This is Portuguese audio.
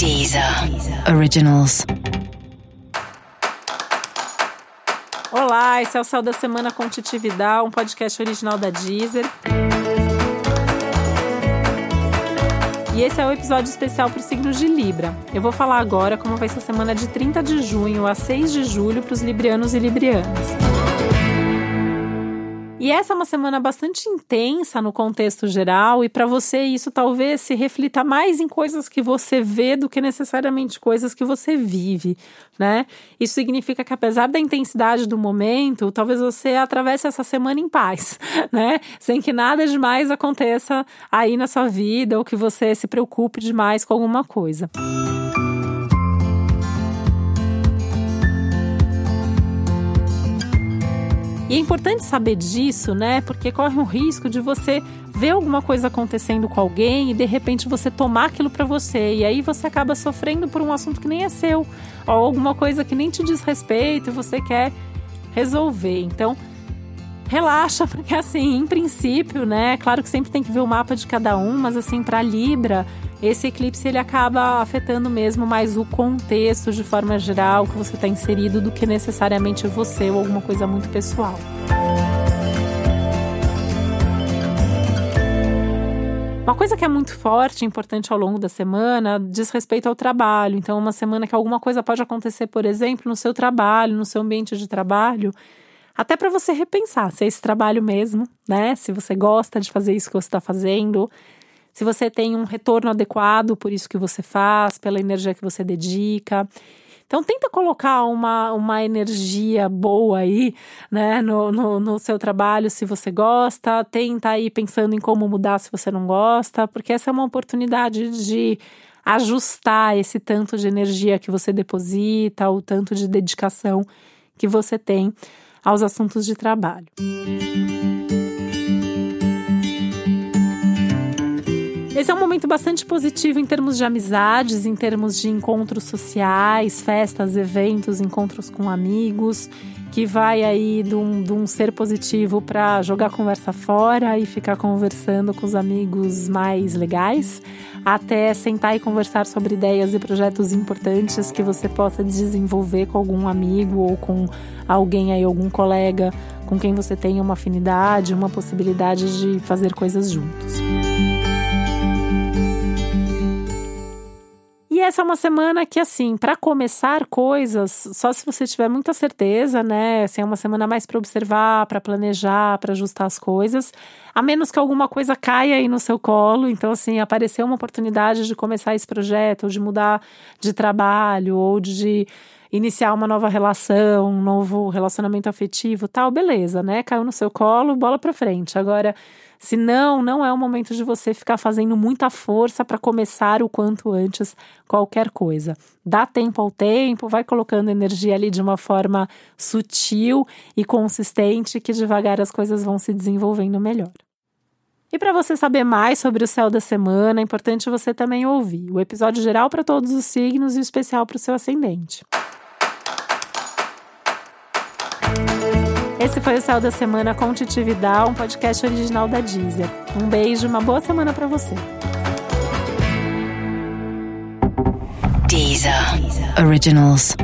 Deezer Originals. Olá, esse é o Céu da Semana com Titividade, um podcast original da Deezer. E esse é o episódio especial para os signos de Libra. Eu vou falar agora como vai ser a semana de 30 de junho a 6 de julho para os librianos e librianas. E essa é uma semana bastante intensa no contexto geral, e para você isso talvez se reflita mais em coisas que você vê do que necessariamente coisas que você vive, né? Isso significa que apesar da intensidade do momento, talvez você atravesse essa semana em paz, né? Sem que nada demais aconteça aí na sua vida ou que você se preocupe demais com alguma coisa. E é importante saber disso, né? Porque corre um risco de você ver alguma coisa acontecendo com alguém e de repente você tomar aquilo para você e aí você acaba sofrendo por um assunto que nem é seu ou alguma coisa que nem te diz respeito e você quer resolver. Então, relaxa, porque assim, em princípio, né? Claro que sempre tem que ver o mapa de cada um, mas assim, para Libra, esse eclipse ele acaba afetando mesmo mais o contexto de forma geral que você está inserido do que necessariamente você ou alguma coisa muito pessoal. Uma coisa que é muito forte e importante ao longo da semana diz respeito ao trabalho. Então, uma semana que alguma coisa pode acontecer, por exemplo, no seu trabalho, no seu ambiente de trabalho, até para você repensar se é esse trabalho mesmo, né? Se você gosta de fazer isso que você está fazendo, se você tem um retorno adequado por isso que você faz, pela energia que você dedica. Então, tenta colocar uma, uma energia boa aí, né, no, no, no, seu trabalho, se você gosta. Tenta ir pensando em como mudar se você não gosta, porque essa é uma oportunidade de ajustar esse tanto de energia que você deposita, o tanto de dedicação que você tem aos assuntos de trabalho. Esse é um momento bastante positivo em termos de amizades, em termos de encontros sociais, festas, eventos, encontros com amigos, que vai aí de um, de um ser positivo para jogar conversa fora e ficar conversando com os amigos mais legais, até sentar e conversar sobre ideias e projetos importantes que você possa desenvolver com algum amigo ou com alguém aí, algum colega com quem você tenha uma afinidade, uma possibilidade de fazer coisas juntos. Essa é uma semana que, assim, para começar coisas, só se você tiver muita certeza, né? Assim, é uma semana mais para observar, para planejar, para ajustar as coisas, a menos que alguma coisa caia aí no seu colo. Então, assim, apareceu uma oportunidade de começar esse projeto, ou de mudar de trabalho, ou de iniciar uma nova relação, um novo relacionamento afetivo, tal, beleza, né? Caiu no seu colo, bola para frente. Agora, se não, não é o momento de você ficar fazendo muita força para começar o quanto antes qualquer coisa. Dá tempo ao tempo, vai colocando energia ali de uma forma sutil e consistente, que devagar as coisas vão se desenvolvendo melhor. E para você saber mais sobre o céu da semana, é importante você também ouvir o episódio geral para todos os signos e o especial para o seu ascendente. Esse foi o Céu da Semana com Titividade, um podcast original da Deezer. Um beijo, uma boa semana para você. Deezer. Originals.